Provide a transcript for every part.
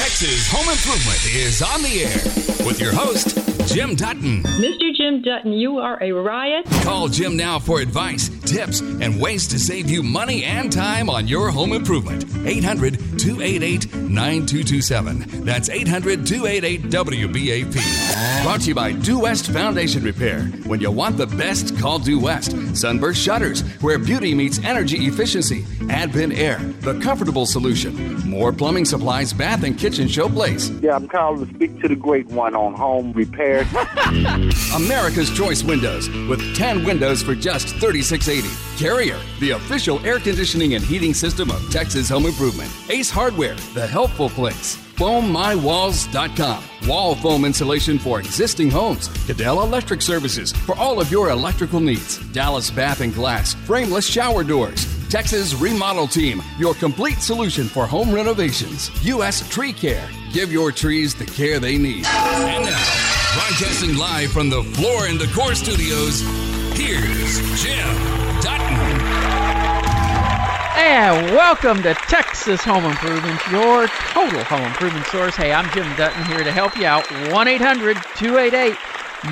Texas Home Improvement is on the air with your host, Jim Dutton. Mr. Jim Dutton, you are a riot. Call Jim now for advice, tips, and ways to save you money and time on your home improvement. 800 288 9227. That's 800 288 WBAP. Brought to you by Due West Foundation Repair. When you want the best, call Due West. Sunburst Shutters, where beauty meets energy efficiency. Advent Air, the comfortable solution. Moore plumbing supplies, bath, and kitchen showplace. Yeah, I'm calling to speak to the great one on home repair. America's Choice Windows with 10 windows for just $36.80. Carrier, the official air conditioning and heating system of Texas Home Improvement. Ace Hardware, the helpful place. FoamMyWalls.com. Wall foam insulation for existing homes. Cadell Electric Services for all of your electrical needs. Dallas Bath and Glass, frameless shower doors. Texas Remodel Team, your complete solution for home renovations. U.S. Tree Care, give your trees the care they need. And now, broadcasting live from the Floor and Decor Studios, here's Jim Dutton. And welcome to Texas Home Improvement, your total home improvement source. Hey, I'm Jim Dutton here to help you out. 1 800 288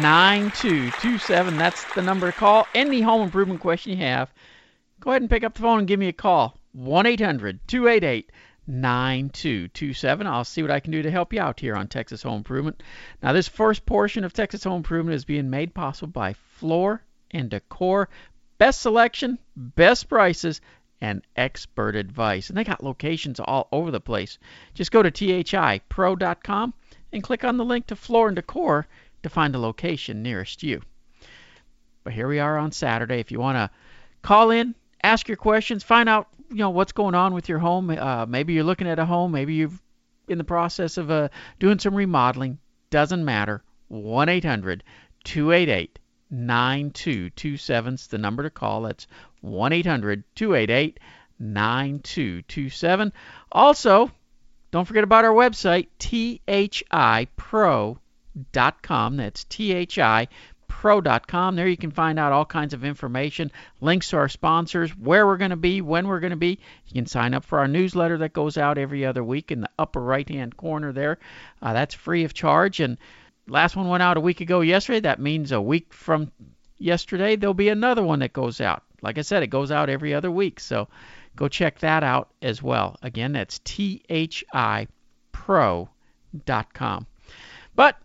9227. That's the number to call. Any home improvement question you have, go ahead and pick up the phone and give me a call. 1 800 288 9227. I'll see what I can do to help you out here on Texas Home Improvement. Now, this first portion of Texas Home Improvement is being made possible by Floor and Decor. Best selection, best prices, and expert advice. And they got locations all over the place. Just go to thipro.com and click on the link to Floor and Decor to find the location nearest you. But here we are on Saturday. If you want to call in, ask your questions, find out you know what's going on with your home. Uh, maybe you're looking at a home. Maybe you've in the process of uh, doing some remodeling. Doesn't matter. 1 800 288 9227 is the number to call. That's 1 800 288 9227. Also, don't forget about our website, thipro.com. That's thipro.com. There you can find out all kinds of information, links to our sponsors, where we're going to be, when we're going to be. You can sign up for our newsletter that goes out every other week in the upper right hand corner there. Uh, that's free of charge. And last one went out a week ago yesterday. That means a week from yesterday, there'll be another one that goes out. Like I said, it goes out every other week. So go check that out as well. Again, that's thipro.com. But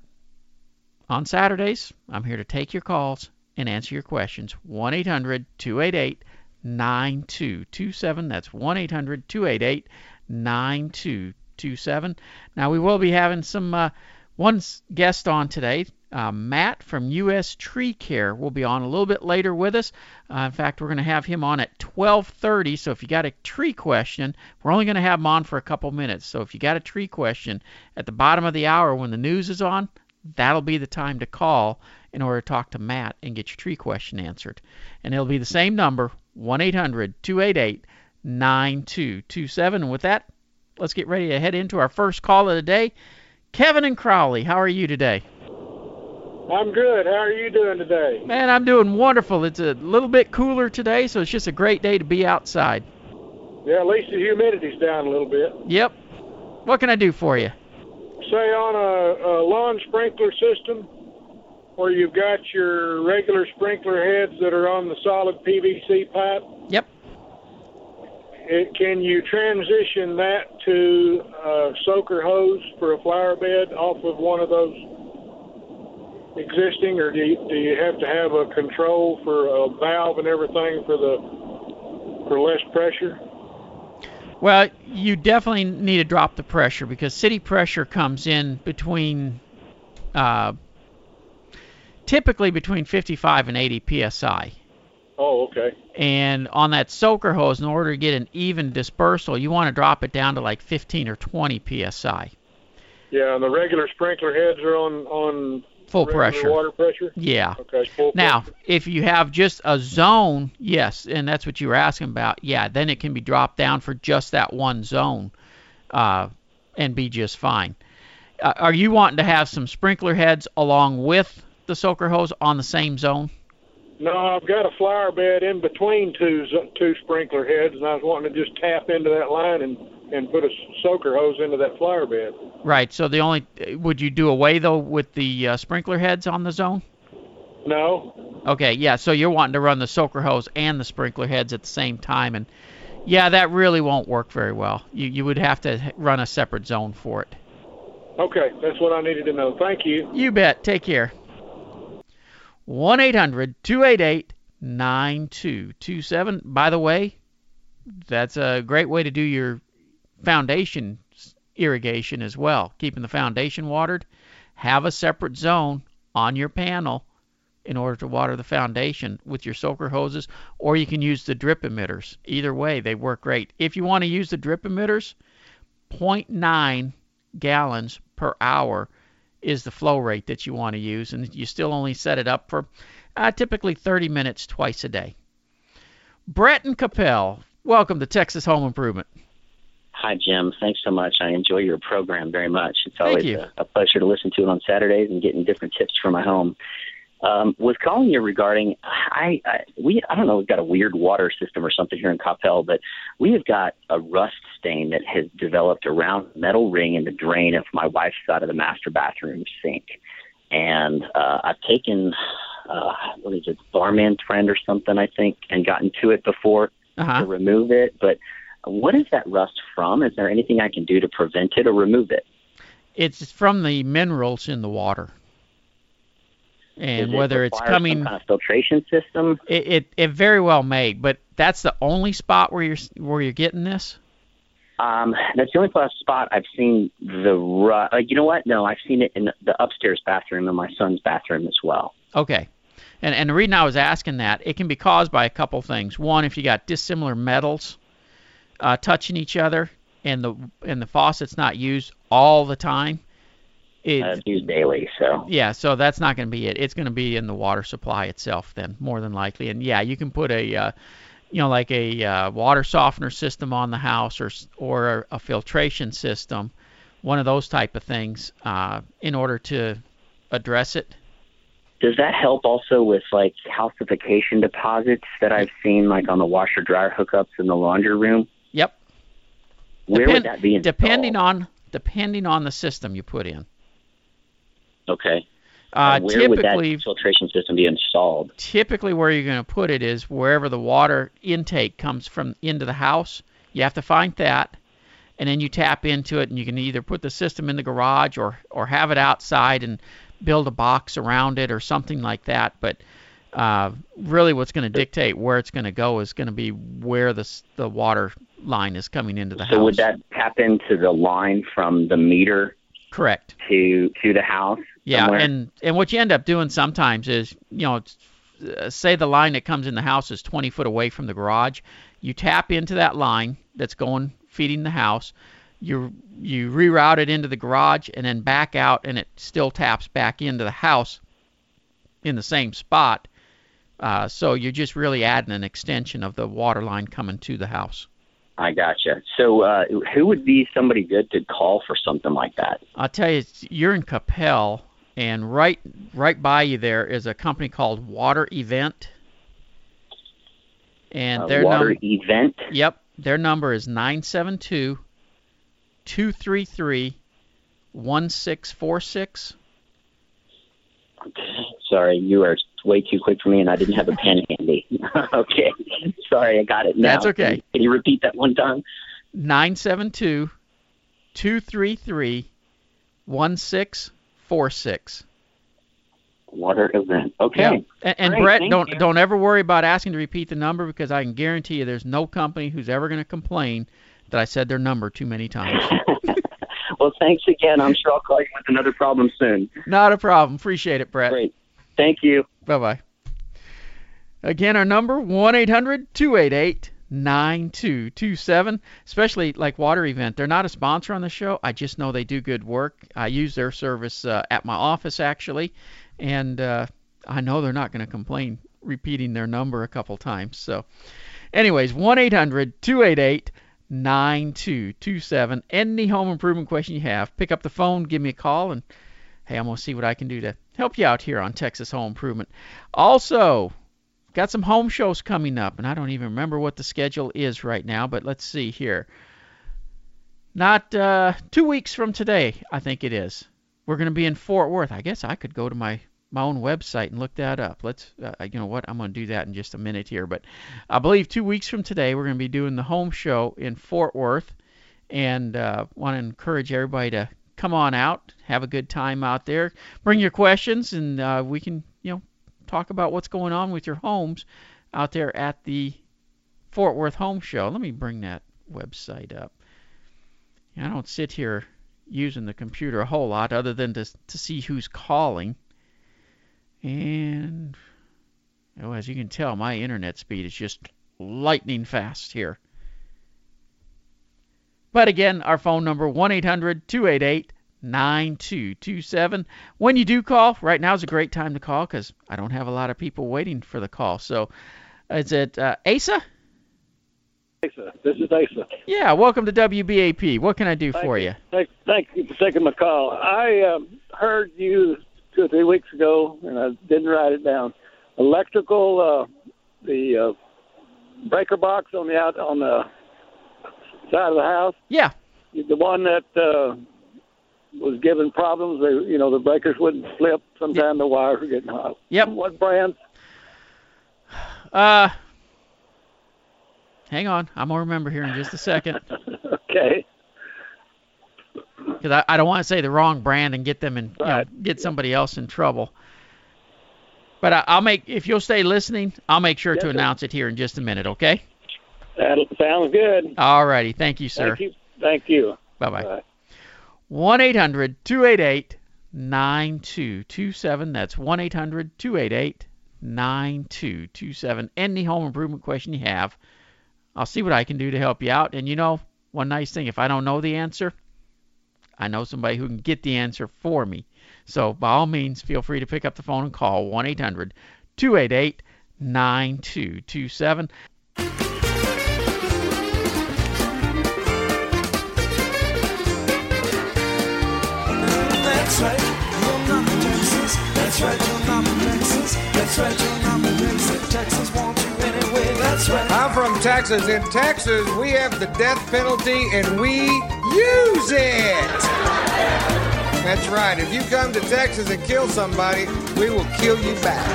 on Saturdays, I'm here to take your calls and answer your questions. 1 800 288 9227. That's 1 800 288 9227. Now, we will be having some. Uh, one guest on today, uh, Matt from U.S. Tree Care, will be on a little bit later with us. Uh, in fact, we're going to have him on at 12:30. So if you got a tree question, we're only going to have him on for a couple minutes. So if you got a tree question at the bottom of the hour when the news is on, that'll be the time to call in order to talk to Matt and get your tree question answered. And it'll be the same number, 1-800-288-9227. And with that, let's get ready to head into our first call of the day. Kevin and Crowley, how are you today? I'm good. How are you doing today? Man, I'm doing wonderful. It's a little bit cooler today, so it's just a great day to be outside. Yeah, at least the humidity's down a little bit. Yep. What can I do for you? Say on a, a lawn sprinkler system where you've got your regular sprinkler heads that are on the solid PVC pipe. Yep. It, can you transition that to a soaker hose for a flower bed off of one of those existing, or do you, do you have to have a control for a valve and everything for the for less pressure? Well, you definitely need to drop the pressure because city pressure comes in between, uh, typically between 55 and 80 psi. Oh, okay. And on that soaker hose, in order to get an even dispersal, you want to drop it down to like 15 or 20 psi. Yeah, and the regular sprinkler heads are on on Full regular pressure. water pressure. Yeah. Okay. Now, pressure. if you have just a zone, yes, and that's what you were asking about, yeah, then it can be dropped down for just that one zone uh, and be just fine. Uh, are you wanting to have some sprinkler heads along with the soaker hose on the same zone? No, I've got a flower bed in between two two sprinkler heads, and I was wanting to just tap into that line and and put a soaker hose into that flower bed. Right. So the only would you do away though with the uh, sprinkler heads on the zone? No. Okay. Yeah. So you're wanting to run the soaker hose and the sprinkler heads at the same time, and yeah, that really won't work very well. You you would have to run a separate zone for it. Okay, that's what I needed to know. Thank you. You bet. Take care. 1 800 288 9227. By the way, that's a great way to do your foundation irrigation as well. Keeping the foundation watered. Have a separate zone on your panel in order to water the foundation with your soaker hoses, or you can use the drip emitters. Either way, they work great. If you want to use the drip emitters, 0.9 gallons per hour is the flow rate that you want to use, and you still only set it up for uh, typically 30 minutes twice a day. Brett and Coppell, welcome to Texas Home Improvement. Hi, Jim. Thanks so much. I enjoy your program very much. It's always a, a pleasure to listen to it on Saturdays and getting different tips for my home. Um, was calling you regarding I, I we I don't know we've got a weird water system or something here in Coppell, but we have got a rust stain that has developed around the metal ring in the drain of my wife's side of the master bathroom sink, and uh, I've taken uh, what is it barman friend or something I think and gotten to it before to Uh-huh. remove it, but what is that rust from? Is there anything I can do to prevent it or remove it? It's from the minerals in the water. And Does it whether it's coming kind of filtration system. it, it it very well may, but that's the only spot where you're where you're getting this. Um, that's the only spot I've seen the rust. Like, you know what? No, I've seen it in the upstairs bathroom and my son's bathroom as well. Okay. And and the reason I was asking that, it can be caused by a couple things. One, if you got dissimilar metals uh, touching each other and the and the faucet's not used all the time, it, Uh, used daily, so yeah, so that's not going to be it. It's going to be in the water supply itself then, more than likely. And yeah, you can put a, uh, you know, like a uh, water softener system on the house or or a, a filtration system, one of those type of things, uh, in order to address it. does that help also with like calcification deposits that I've seen like on the washer dryer hookups in the laundry room? Yep. Where Depend- would that be installed? Depending on depending on the system you put in. okay. Uh, where would typically, that filtration system be installed? typically where you're going to put it is wherever the water intake comes from into the house. You have to find that, and then you tap into it, and you can either put the system in the garage or or have it outside and build a box around it or something like that. But uh, really, what's going to dictate where it's going to go is going to be where the the water line is coming into the So house. So would that tap into the line from the meter correct? to to the house? Yeah, somewhere? and and what you end up doing sometimes is, you know, it's- uh, say the line that comes in the house is 20 foot away from the garage, you tap into that line that's going feeding the house, you you reroute it into the garage and then back out, and it still taps back into the house in the same spot. Uh, so you're just really adding an extension of the water line coming to the house. I gotcha. So, uh, who would be somebody good to call for something like that? I'll tell you, it's- you're in Coppell, and right right by you there is a company called Water Event, and Uh, their water num- event. yep, their number is 972 233 1646. Okay. Sorry, you are way too quick for me, and I didn't have a pen handy. okay. Sorry, I got it now. That's okay. Can you repeat that one time? 972 233 1646. Water event. Okay. Yeah. And, and Great, Brett, don't you. don't ever worry about asking to repeat the number because I can guarantee you there's no company who's ever going to complain that I said their number too many times. well, thanks again. I'm sure I'll call you with another problem soon. Not a problem. Appreciate it, Brett. Great. Thank you. Bye bye. Again, our number 1 800 288 9227. Especially like Water Event. They're not a sponsor on the show. I just know they do good work. I use their service uh, at my office actually, and uh, I know they're not going to complain repeating their number a couple times. So, anyways, 1 800 288 9227. Any home improvement question you have, pick up the phone, give me a call, and hey, I'm going to see what I can do to help you out here on Texas Home Improvement. Also, got some home shows coming up, and I don't even remember what the schedule is right now, but let's see here. not uh, two weeks from today, I think it is. We're going to be in Fort Worth. I guess I could go to my my own website and look that up. Let's, uh, you know what? I'm going to do that in just a minute here. But I believe two weeks from today, we're going to be doing the home show in Fort Worth, and uh, want to encourage everybody to come on out, have a good time out there, bring your questions, and uh, we can, you know, talk about what's going on with your homes out there at the Fort Worth Home Show. Let me bring that website up. I don't sit here using the computer a whole lot other than to, to see who's calling. And, oh, as you can tell, my internet speed is just lightning fast here. But again, our phone number 1-800-288-9227. When you do call, right now is a great time to call because I don't have a lot of people waiting for the call. So, is it uh, Asa? Asa. This is Asa. Yeah, welcome to WBAP. What can I do Thank for you. you? Thank, thank you for taking my call. I um, heard you two or three weeks ago, and I didn't write it down. Electrical, uh, the uh, breaker box on the out on the side of the house, Yeah, the one that uh, was giving problems. They, you know, the breakers wouldn't flip. Sometimes the wires were getting hot. Yep. What brand? Uh, hang on. I'm gonna remember here in just a second okay. because I, I don't want to say the wrong brand and get them in, you know, get somebody else in trouble. But I, I'll make if you'll stay listening, I'll make sure Yes, to sir. announce it here in just a minute. Okay? That sounds good. All righty. Thank you, sir. Thank you. Thank you. Bye bye. Bye. 1 800 288 9227. That's 1 800 288 9227. Any home improvement question you have, I'll see what I can do to help you out. And you know, one nice thing if I don't know the answer, I know somebody who can get the answer for me. So by all means, feel free to pick up the phone and call 1 800 288 9227. That's right, you're not from Texas. Texas wants you anyway. That's right. I'm from Texas. In Texas, we have the death penalty and we use it. That's right. If you come to Texas and kill somebody, we will kill you back.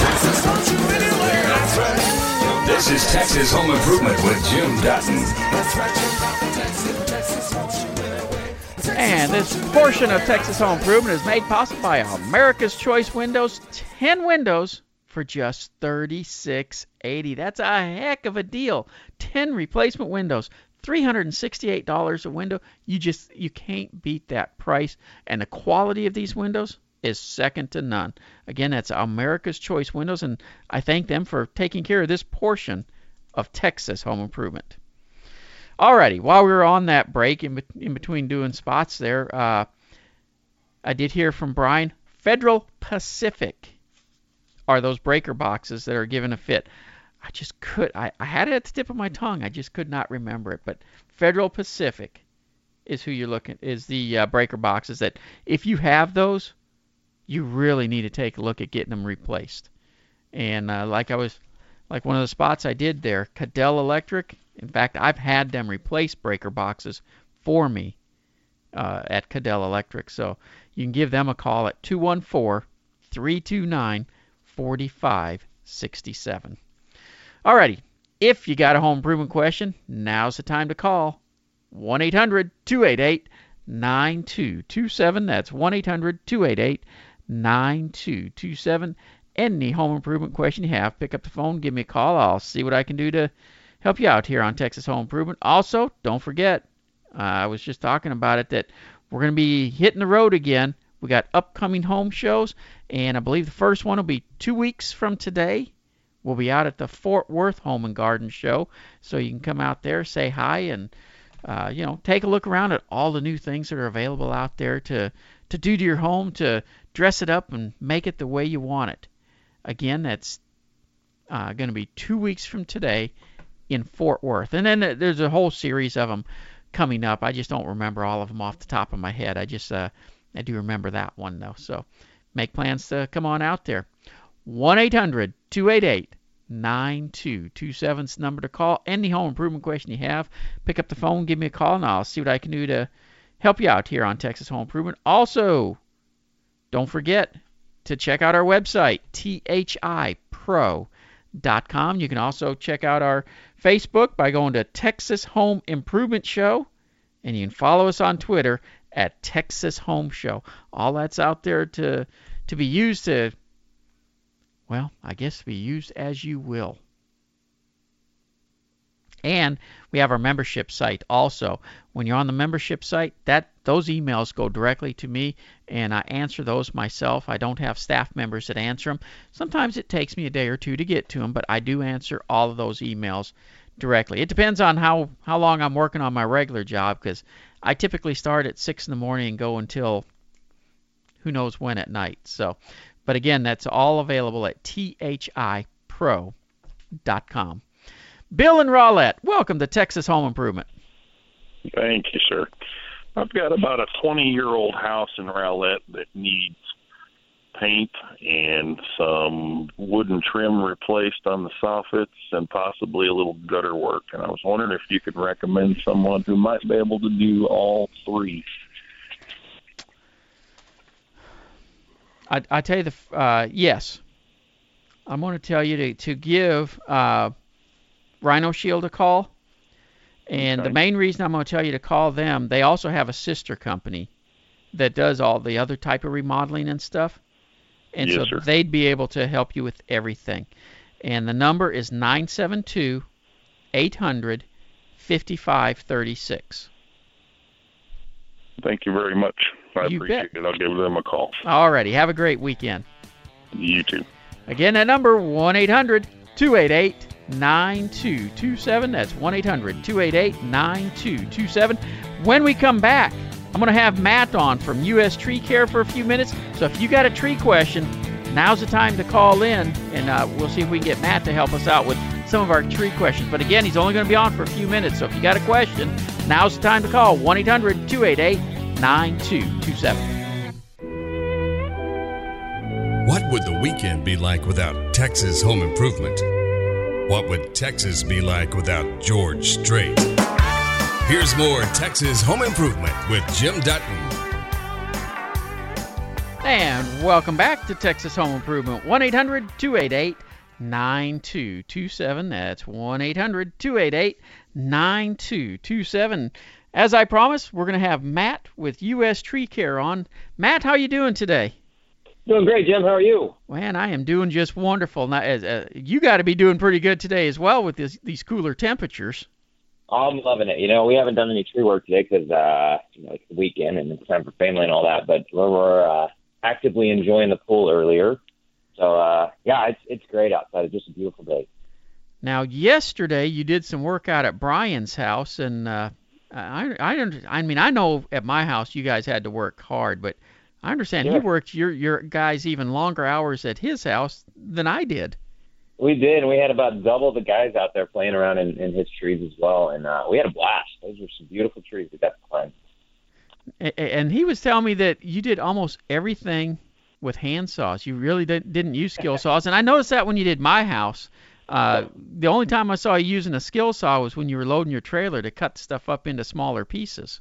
Texas wants you anyway. That's right. This is Texas Home Improvement with Jim Dutton. And this portion of Texas Home Improvement is made possible by America's Choice Windows. 10 windows for just $36.80. That's a heck of a deal. 10 replacement windows, $368 a window. You just you can't beat that price and the quality of these windows is second to none. Again, that's America's Choice Windows and I thank them for taking care of this portion of Texas Home Improvement. Alrighty, while we were on that break in, bet- in between doing spots there, uh, I did hear from Brian. Federal Pacific are those breaker boxes that are given a fit. I just could, I, I had it at the tip of my tongue. I just could not remember it. But Federal Pacific is who you're looking, is the uh, breaker boxes that if you have those, you really need to take a look at getting them replaced. And uh, like I was, like one of the spots I did there, Cadell Electric. In fact, I've had them replace breaker boxes for me uh, at Cadell Electric. So you can give them a call at 214 329 4567. Alrighty, if you got a home improvement question, now's the time to call 1 800 288 9227. That's 1 800 288 9227. Any home improvement question you have, pick up the phone, give me a call. I'll see what I can do to help you out here on Texas Home Improvement. Also, don't forget, uh, I was just talking about it that we're going to be hitting the road again. We got upcoming home shows, and I believe the first one will be two weeks from today. We'll be out at the Fort Worth Home and Garden Show, so you can come out there, say hi, and uh, you know take a look around at all the new things that are available out there to to do to your home, to dress it up and make it the way you want it. Again, that's uh, going to be two weeks from today in Fort Worth, and then there's a whole series of them coming up. I just don't remember all of them off the top of my head. I just uh, I do remember that one though. So make plans to come on out there. 1 800 288 9227 is the number to call. Any home improvement question you have, pick up the phone, give me a call, and I'll see what I can do to help you out here on Texas Home Improvement. Also, don't forget to check out our website, thipro.com. You can also check out our Facebook by going to Texas Home Improvement Show, and you can follow us on Twitter at Texas Home Show. All that's out there to to be used to well, I guess be used as you will. And we have our membership site also. When you're on the membership site, that those emails go directly to me and I answer those myself. I don't have staff members that answer them. Sometimes it takes me a day or two to get to them, but I do answer all of those emails directly. It depends on how how long I'm working on my regular job because I typically start at six in the morning and go until who knows when at night. So, but again, that's all available at thipro.com. Bill and Rowlett, welcome to Texas Home Improvement. Thank you, sir. I've got about a 20 year old house in Rowlett that needs paint and some wooden trim replaced on the soffits and possibly a little gutter work. And I was wondering if you could recommend someone who might be able to do all three. I, I tell you the uh, yes. I'm going to tell you to to give uh, Rhino Shield a call. And Okay. the main reason I'm going to tell you to call them, they also have a sister company that does all the other type of remodeling and stuff. And Yes, so sir. they'd be able to help you with everything. And the number is 972 800 5536. Thank you very much. I You appreciate it. I'll give them a call. All righty. have a great weekend. You too. Again, that number 1 800 288 9227. That's 1 800 288 9227. When we come back, I'm going to have Matt on from U.S. Tree Care for a few minutes. So if you got a tree question, now's the time to call in, and uh, we'll see if we can get Matt to help us out with some of our tree questions. But again, he's only going to be on for a few minutes. So if you got a question, now's the time to call 1 800 288 9227. What would the weekend be like without Texas home improvement? What would Texas be like without George Strait? Here's more Texas home improvement with Jim Dutton. And welcome back to Texas Home Improvement. 1 800 288 9227. That's 1 800 288 9227. As I promised, we're going to have Matt with U.S. Tree Care on. Matt, how you doing today? Doing great, Jim. How are you? Man, I am doing just wonderful. Now, as, uh, you got to be doing pretty good today as well with this, these cooler temperatures. I'm loving it. You know, we haven't done any tree work today because uh, you know it's the weekend and it's time for family and all that. But we're, we're uh, actively enjoying the pool earlier. So uh, yeah, it's it's great outside. It's just a beautiful day. Now, yesterday you did some work out at Brian's house, and uh, I, I, I mean, I know at my house you guys had to work hard, but I understand he worked your your guys even longer hours at his house than I did. We did. and We had about double the guys out there playing around in, in his trees as well, and uh, we had a blast. Those were some beautiful trees we got to climb. And he was telling me that you did almost everything with hand saws. You really did, didn't use skill saws, and I noticed that when you did my house. Uh, the only time I saw you using a skill saw was when you were loading your trailer to cut stuff up into smaller pieces.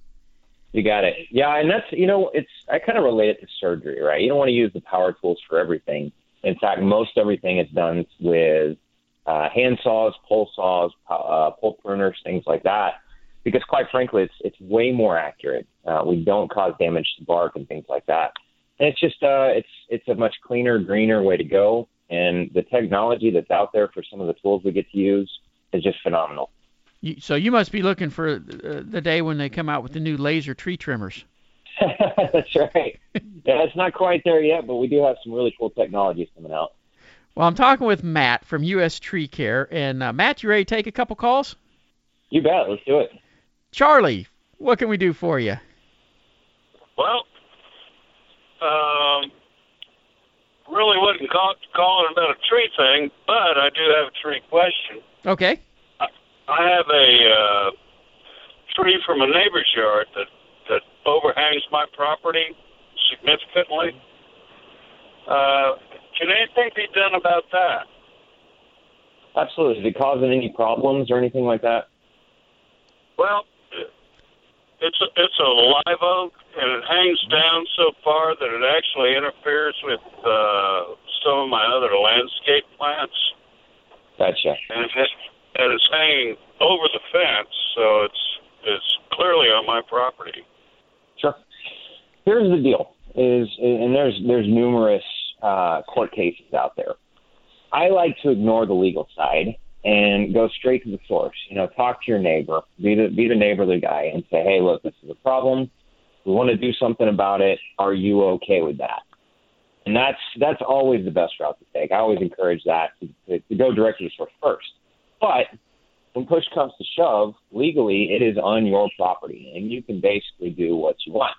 You got it. Yeah, and that's you know, it's I kind of relate it to surgery, right? You don't want to use the power tools for everything. In fact, most everything is done with uh, hand saws, pole saws, uh, pole pruners, things like that. Because quite frankly, it's it's way more accurate. Uh, we don't cause damage to bark and things like that. And it's just uh, it's it's a much cleaner, greener way to go. And the technology that's out there for some of the tools we get to use is just phenomenal. You, so you must be looking for uh, the day when they come out with the new laser tree trimmers. That's right. Yeah, it's not quite there yet, but we do have some really cool technologies coming out. Well, I'm talking with Matt from U.S. Tree Care, and uh, Matt, you ready to take a couple calls? You bet. Let's do it. Charlie, what can we do for you? Well, um, really wasn't call, calling about a tree thing, but I do have a tree question. Okay. I have a uh, tree from a neighbor's yard that that overhangs my property significantly. Uh, can anything be done about that? Absolutely. Is it causing any problems or anything like that? Well, it's a, it's a live oak, and it hangs down so far that it actually interferes with uh, some of my other landscape plants. Gotcha. And it, and it's hanging over the fence, so it's it's clearly on my property. Sure. Here's the deal: is and there's there's numerous uh, court cases out there. I like to ignore the legal side and go straight to the source. You know, talk to your neighbor, be the be the neighborly guy, and say, "Hey, look, this is a problem. We want to do something about it. Are you okay with that?" And that's that's always the best route to take. I always encourage that to, to, to go directly to the source first. But when push comes to shove, legally it is on your property, and you can basically do what you want.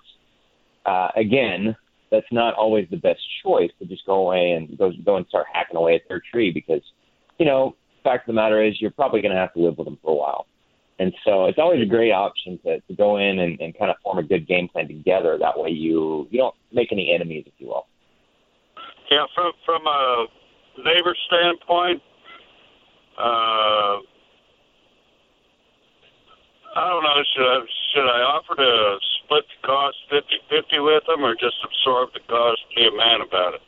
Uh, again, that's not always the best choice to just go away and go go and start hacking away at their tree because, you know, fact of the matter is you're probably going to have to live with them for a while. And so it's always a great option to, to go in and, and kind of form a good game plan together. That way you you don't make any enemies, if you will. Yeah, from from a neighbor standpoint, uh, I don't know. Should I should I offer to split the cost fifty fifty with them, or just absorb the cost? Be a man about it.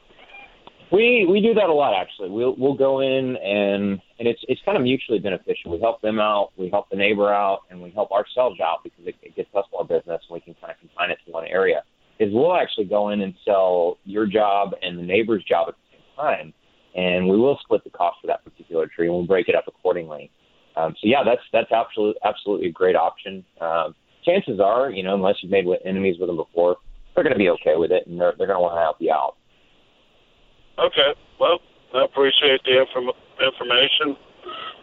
We we do that a lot actually. We'll we'll go in and and it's it's kind of mutually beneficial. We help them out, we help the neighbor out, and we help ourselves out because it, it gets us more business. and We can kind of confine it to one area. Is we'll actually go in and sell your job and the neighbor's job at the same time, and we will split the cost for that particular tree and we'll break it up accordingly. Um, so yeah, that's that's absolutely absolutely a great option. Um, chances are, you know, unless you've made with enemies with them before, they're going to be okay with it and they're they're going to want to help you out. Okay. Well, I appreciate the inform- information.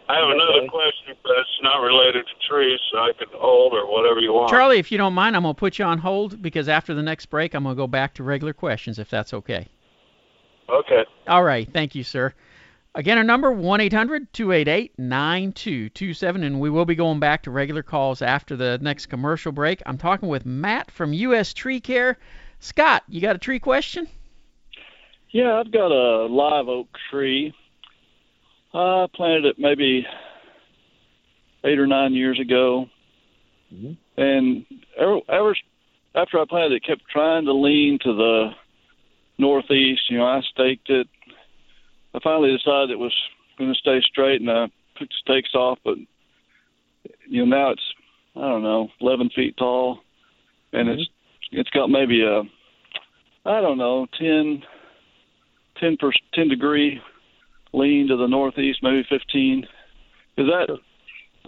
I have another question, but it's not related to trees, so I can hold or whatever you want. Charlie, if you don't mind, I'm going to put you on hold because after the next break, I'm going to go back to regular questions, if that's okay. Okay. All right. Thank you, sir. Again, our number 1-800-288-9227, and we will be going back to regular calls after the next commercial break. I'm talking with Matt from U.S. Tree Care. Scott, you got a tree question? Yeah, I've got a live oak tree. I planted it maybe eight or nine years ago, mm-hmm. and ever, ever after I planted it, it kept trying to lean to the northeast. You know, I staked it. I finally decided it was going to stay straight, and I took the stakes off. But you know, now it's I don't know, 11 feet tall, and Mm-hmm. it's it's got maybe a I don't know, 10 10 per 10 degree lean to the northeast, maybe 15. Is that?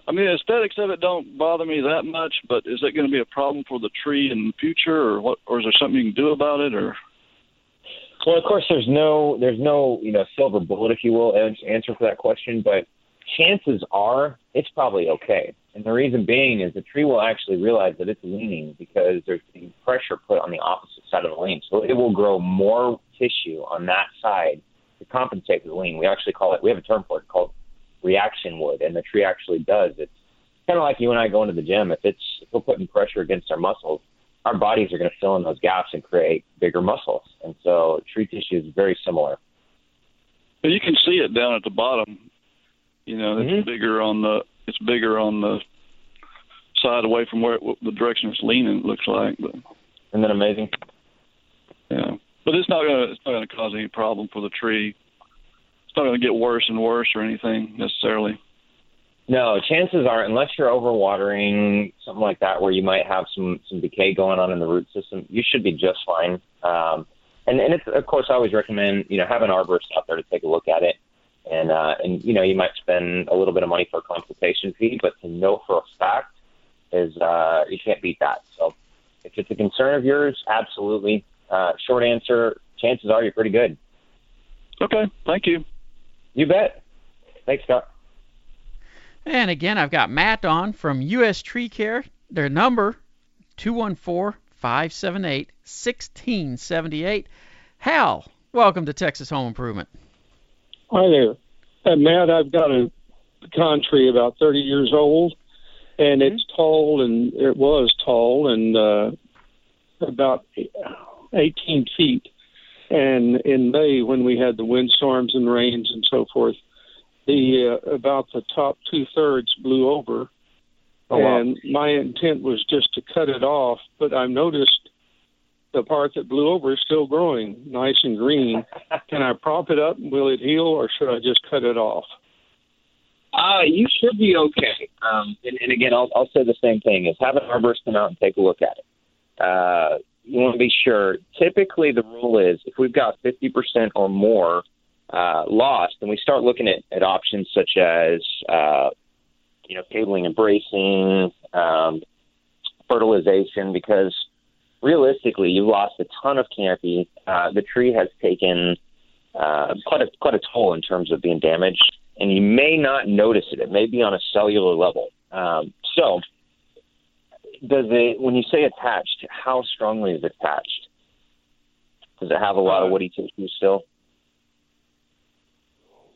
I mean, the aesthetics of it don't bother me that much, but is that going to be a problem for the tree in the future, or what? Or is there something you can do about it, or? Well, of course, there's no there's no you know silver bullet, if you will, answer for that question. But chances are it's probably okay. And the reason being is the tree will actually realize that it's leaning because there's being pressure put on the opposite side of the lean. So it will grow more tissue on that side to compensate for the lean. We actually call it we have a term for it called reaction wood, and the tree actually does. It's kind of like you and I going to the gym. If it's if we're putting pressure against our muscles, our bodies are going to fill in those gaps and create bigger muscles. And so tree tissue is very similar. But you can see it down at the bottom. You know, it's Mm-hmm. bigger on the it's bigger on the side away from where it, the direction it's leaning. It looks like, but Isn't that amazing? yeah. But it's not gonna it's not gonna cause any problem for the tree. It's not gonna get worse and worse or anything necessarily. No, chances are, unless you're overwatering, something like that, where you might have some some decay going on in the root system, you should be just fine. Um, and and it's of course I always recommend you know have an arborist out there to take a look at it, and uh, and you know you might spend a little bit of money for a consultation fee, but to know for a fact is uh, you can't beat that. So if it's a concern of yours, absolutely. Uh, short answer: chances are you're pretty good. Okay, thank you. You bet. Thanks, Scott. And again, I've got Matt on from U.S. Tree Care. Their number, 214-578-1678. Hal, welcome to Texas Home Improvement. Hi there. Uh, Matt, I've got a tree about 30 years old, and it's tall, and it was tall, and uh, about 18 feet. And in May, when we had the windstorms and rains and so forth, the uh, about the top two thirds blew over, Oh, wow. and my intent was just to cut it off. But I've noticed the part that blew over is still growing, nice and green. Can I prop it up? Will it heal, or should I just cut it off? Uh, you should be okay. Um, and, and again, I'll, I'll say the same thing: is have an arborist come out and take a look at it. Uh, you want to be sure. Typically, the rule is if we've got 50% or more uh, lost, then we start looking at, at options such as uh, you know cabling and bracing, um, fertilization, because realistically, you've lost a ton of canopy. Uh, the tree has taken uh, quite a quite a toll in terms of being damaged, and you may not notice it. It may be on a cellular level. Um, so, does it when you say attached? How strongly is it attached? Does it have a lot of woody tissue still?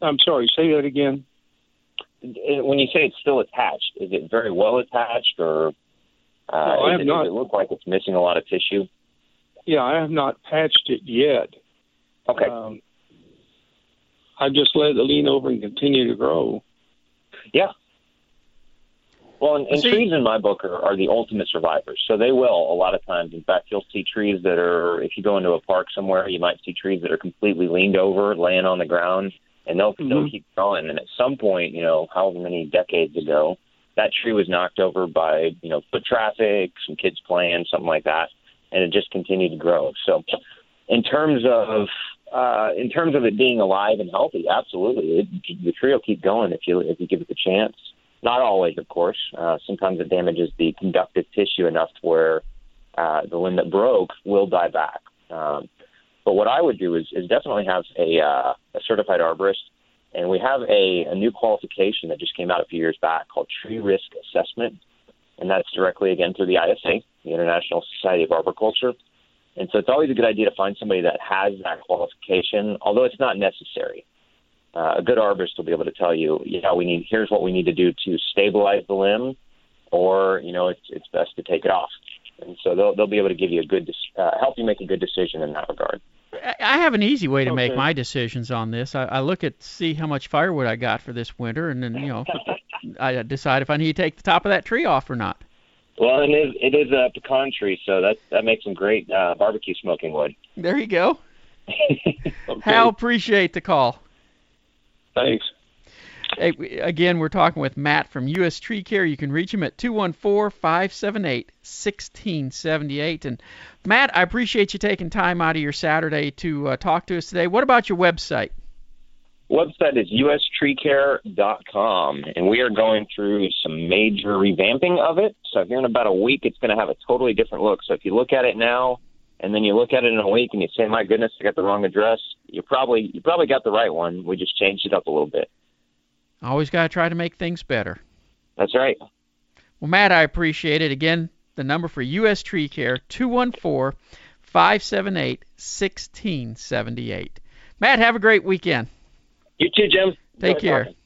I'm sorry. Say that again. When you say it's still attached, is it very well attached, or uh, No, I have it, not. does it look like it's missing a lot of tissue? Yeah, I have not patched it yet. Okay. Um, I just let it lean over and continue to grow. Yeah. Well, and, and See- trees in my book are, are the ultimate survivors. So they will a lot of times. In fact, you'll see trees that are, if you go into a park somewhere, you might see trees that are completely leaned over, laying on the ground, and they'll they'll Mhm. keep growing. And at some point, you know, however many decades ago, that tree was knocked over by you know foot traffic, some kids playing, something like that, and it just continued to grow. So, in terms of uh, in terms of it being alive and healthy, absolutely, it, the tree will keep going if you if you give it the chance. Not always, of course. Uh, sometimes it damages the conductive tissue enough to where uh, the limb that broke will die back. Um, but what I would do is, is definitely have a, uh, a certified arborist, and we have a, a new qualification that just came out a few years back called Tree Risk Assessment, and that's directly again through the ISA, the International Society of Arboriculture. And so it's always a good idea to find somebody that has that qualification, although it's not necessary. Uh, a good arborist will be able to tell you, yeah, we need here's what we need to do to stabilize the limb, or you know, it's it's best to take it off. And so they'll they'll be able to give you a good uh, help you make a good decision in that regard. I have an easy way to make my decisions on this. I, I look at see how much firewood I got for this winter, and then you know I decide if I need to take the top of that tree off or not. Well, it is it is a pecan tree, so that that makes some great uh, barbecue smoking wood. There you go. Okay. Hal, appreciate the call. Thanks. Again, we're talking with Matt from U.S. Tree Care. You can reach him at 214-578-1678. And Matt, I appreciate you taking time out of your Saturday to uh, talk to us today. What about your website? website is ustreecare.com, and we are going through some major revamping of it. So here in about a week, it's going to have a totally different look. So if you look at it now, and then you look at it in a week, and you say, "My goodness, I got the wrong address," you probably you probably got the right one. We just changed it up a little bit. Always got to try to make things better. That's right. Well, Matt, I appreciate it. Again, the number for U.S. Tree Care, 214-578-1678. Matt, have a great weekend. You too, Jim. Take Enjoy care. talking.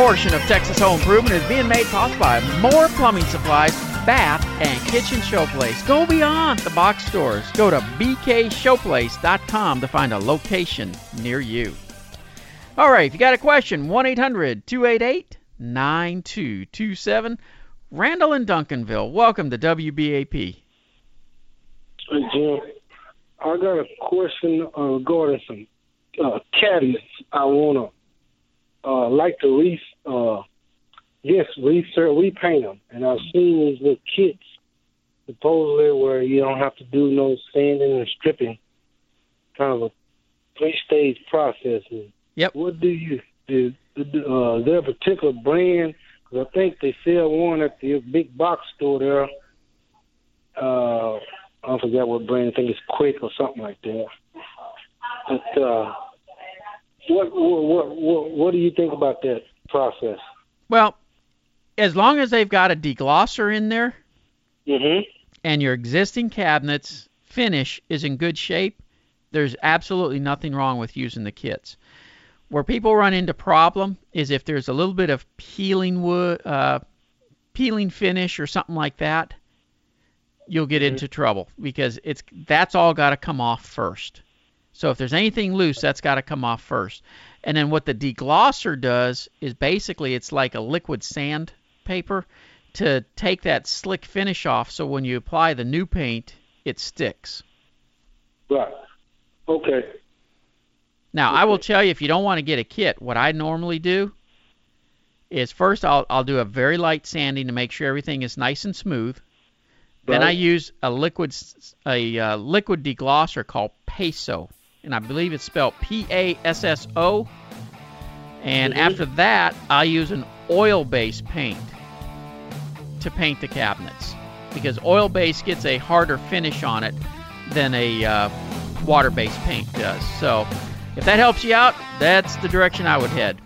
Portion of Texas Home Improvement is being made possible by Moore plumbing supplies, bath, and kitchen showplace. Go beyond the box stores. Go to bkshowplace.com to find a location near you. All right, if you got a question, 1 800 288 9227. Randall in Duncanville, welcome to WBAP. Hey, Jim, I got a question uh, regarding some uh, cabinets. I wanna uh, like to re uh, yes research repaint them, and I've seen these little kits supposedly where you don't have to do no sanding and stripping, kind of a three stage process. Yep. What do you do? Uh, is there particular brand? Because I think they sell one at the big box store there. Uh, I forget what brand. I think it's Quick or something like that. But uh, what, what what do you think about that process? Well, as long as they've got a deglosser in there Mm-hmm. and your existing cabinets finish is in good shape, there's absolutely nothing wrong with using the kits. Where people run into problem is if there's a little bit of peeling wood, uh, peeling finish or something like that, you'll get into trouble because it's that's all got to come off first. So if there's anything loose, that's got to come off first. And then what the deglosser does is basically it's like a liquid sandpaper to take that slick finish off so when you apply the new paint, it sticks. Right. Okay. Now, I will tell you if you don't want to get a kit, what I normally do is first I'll I'll do a very light sanding to make sure everything is nice and smooth. Then I use a liquid a uh, liquid deglosser called Peso, and I believe it's spelled P A S S O. And after that, I use an oil-based paint to paint the cabinets because oil-based gets a harder finish on it than a uh, water-based paint does. So, if that helps you out, that's the direction I would head.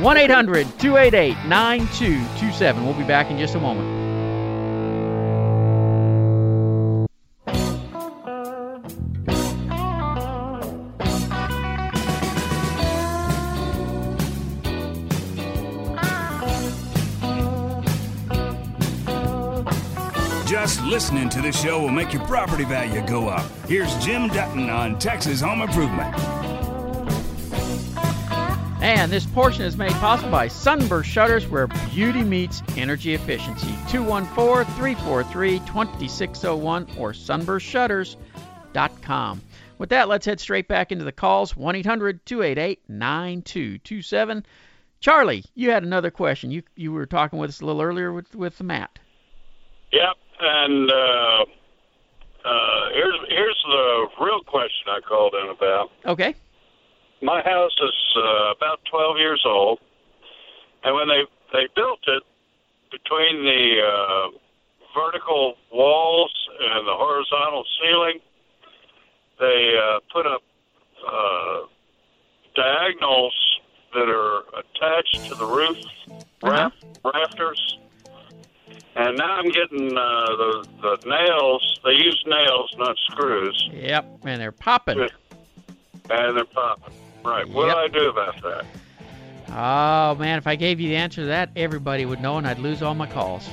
1 800 288 9227. We'll be back in just a moment. Listening to this show will make your property value go up. Here's Jim Dutton on Texas Home Improvement. And this portion is made possible by Sunburst Shutters, where beauty meets energy efficiency. 214 343 2601 or sunburstshutters.com. With that, let's head straight back into the calls 1 800 288 9227. Charlie, you had another question. You you were talking with us a little earlier with, with Matt. Yep, and uh, uh, here's here's the real question I called in about. Okay. My house is uh, about 12 years old, and when they they built it between the uh, vertical walls and the horizontal ceiling, they uh, put up uh, diagonals that are attached to the roof raf- rafters. And now I'm getting uh, the the nails. They use nails, not screws, Yep, and they're popping. and they're popping. Right. What do I do about that? Oh man, if I gave you the answer to that, everybody would know, and I'd lose all my calls.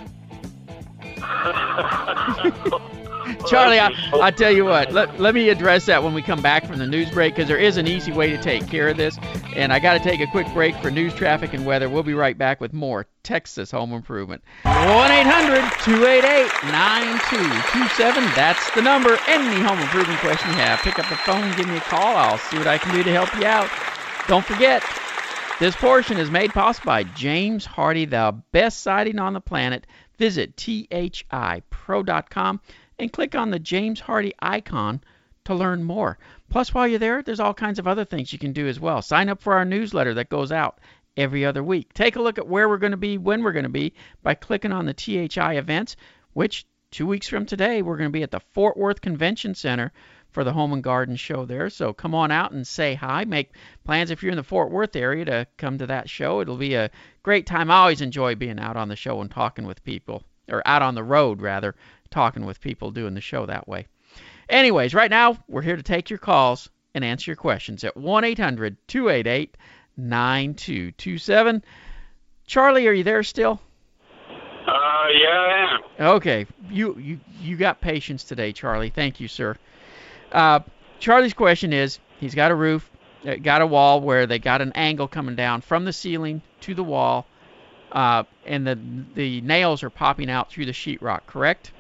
Charlie, I, I tell you what, let, let me address that when we come back from the news break because there is an easy way to take care of this. And I got to take a quick break for news, traffic, and weather. We'll be right back with more Texas Home Improvement. 1 800 288 9227. That's the number. Any home improvement question you have, pick up the phone, give me a call. I'll see what I can do to help you out. Don't forget, this portion is made possible by James Hardie, the best siding on the planet. Visit thipro.com and click on the James Hardie icon to learn more. Plus, while you're there, there's all kinds of other things you can do as well. Sign up for our newsletter that goes out every other week. Take a look at where we're going to be, when we're going to be, by clicking on the THI events, which two weeks from today, we're going to be at the Fort Worth Convention Center for the Home and Garden Show there. So come on out and say hi. Make plans if you're in the Fort Worth area to come to that show. It'll be a great time. I always enjoy being out on the show and talking with people, or out on the road rather, talking with people doing the show that way. Anyways, right now we're here to take your calls and answer your questions at 1 800 288 9227. Charlie, are you there still? Uh, yeah, I am. Okay, you you you got patience today, Charlie. Thank you, sir. Uh, Charlie's question is: He's got a roof, uh, got a wall where they got an angle coming down from the ceiling to the wall, uh, and the the nails are popping out through the sheetrock. Correct?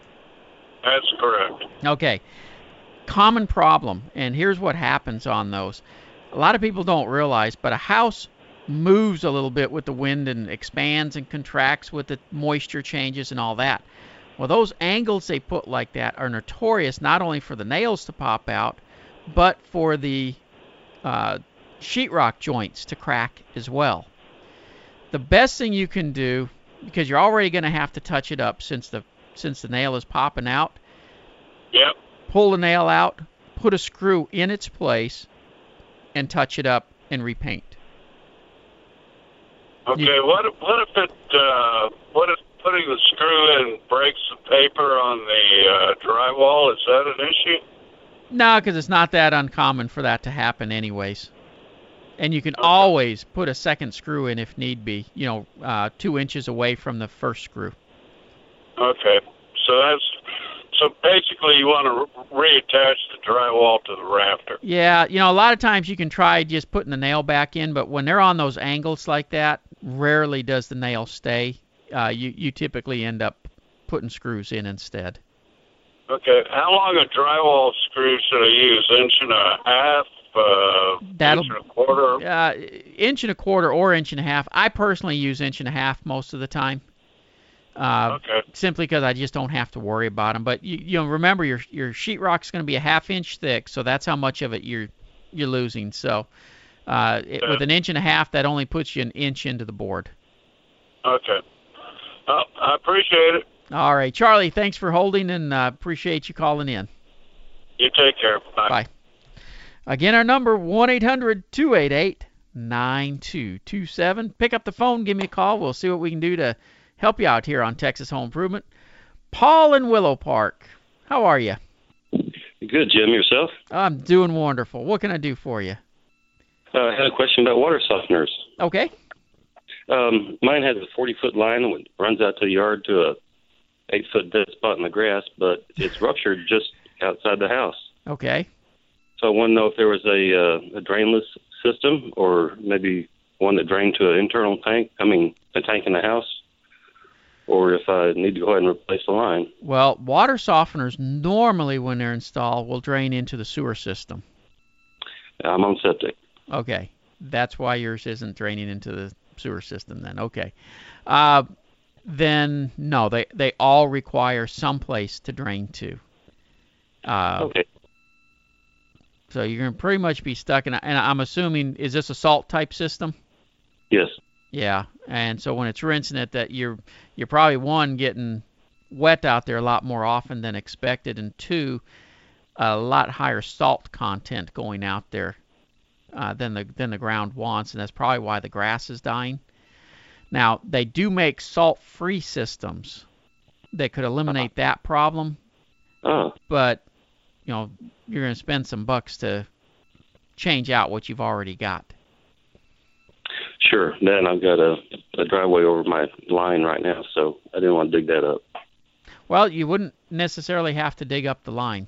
That's correct. Okay. Common problem, and here's what happens on those. A lot of people don't realize, but a house moves a little bit with the wind and expands and contracts with the moisture changes and all that. Well, those angles they put like that are notorious not only for the nails to pop out, but for the uh, sheetrock joints to crack as well. The best thing you can do, because you're already going to have to touch it up since the since the nail is popping out, Yep. pull the nail out, put a screw in its place, and touch it up and repaint. Okay. What if, what if it uh, what if putting the screw in breaks the paper on the uh, drywall? Is that an issue? No, because it's not that uncommon for that to happen, anyways. And you can always put a second screw in if need be. You know, uh, two inches away from the first screw. Okay. So that's so basically you want to reattach the drywall to the rafter. Yeah, you know, a lot of times you can try just putting the nail back in, but when they're on those angles like that, rarely does the nail stay. Uh, you you typically end up putting screws in instead. Okay. How long a drywall screw should I use? Inch and a half, uh, That'll- inch and a quarter. Uh, inch and a quarter or inch and a half. I personally use inch and a half most of the time. Uh, Okay. Simply because I just don't have to worry about them. But you, you know, remember your your sheetrock's going to be a half inch thick, so that's how much of it you're you're losing. So uh, it, with an inch and a half, that only puts you an inch into the board. Okay. Well, I appreciate it. All right, Charlie. Thanks for holding, and uh, appreciate you calling in. You take care. Bye. Bye. Again, our number one eight hundred two eight eight nine two two seven. Pick up the phone, give me a call. We'll see what we can do to help you out here on Texas Home Improvement. Paul in Willow Park. How are you? Good, Jim. Yourself? I'm doing wonderful. What can I do for you? Uh, I had a question about water softeners. Okay. Um, mine has a 40 foot line that runs out to the yard to a eight foot dead spot in the grass, but it's ruptured just outside the house. Okay. So I want to know if there was a, uh, a drainless system or maybe one that drained to an internal tank, I mean, a tank in the house, or if I need to go ahead and replace the line. Well, water softeners normally, when they're installed, will drain into the sewer system. I'm on septic. Okay. That's why yours isn't draining into the sewer system then. Okay. Uh, then no, they they all require some place to drain to. Uh, okay. So you're gonna pretty much be stuck in. A, and I'm assuming is this a salt type system? Yes. Yeah. And so when it's rinsing it, that you're you're probably one getting wet out there a lot more often than expected, and two, a lot higher salt content going out there uh, than the than the ground wants, and that's probably why the grass is dying. Now they do make salt-free systems that could eliminate that problem, Oh. but you know you're going to spend some bucks to change out what you've already got. Sure. Then I've got a, a driveway over my line right now, so I didn't want to dig that up. Well, you wouldn't necessarily have to dig up the line.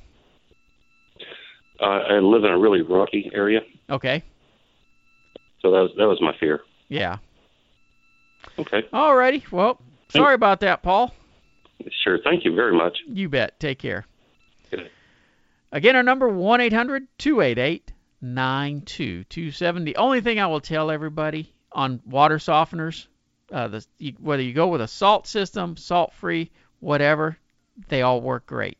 Uh, I live in a really rocky area, Okay. so that was that was my fear. Yeah. Okay. Alrighty. Well, sorry about that, Paul. Sure. Thank you very much. You bet. Take care. Good. Again, our number 1 800 288 9227. The only thing I will tell everybody on water softeners, uh, the, you, whether you go with a salt system, salt free, whatever, they all work great.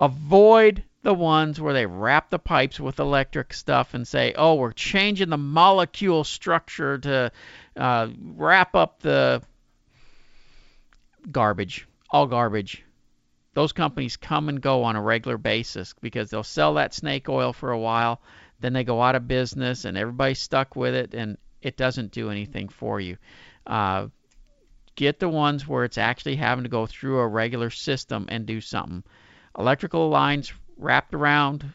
Avoid the ones where they wrap the pipes with electric stuff and say, oh, we're changing the molecule structure to uh, wrap up the garbage. All garbage. Those companies come and go on a regular basis because they'll sell that snake oil for a while, then they go out of business and everybody's stuck with it and it doesn't do anything for you. Uh, get the ones where it's actually having to go through a regular system and do something. Electrical lines wrapped around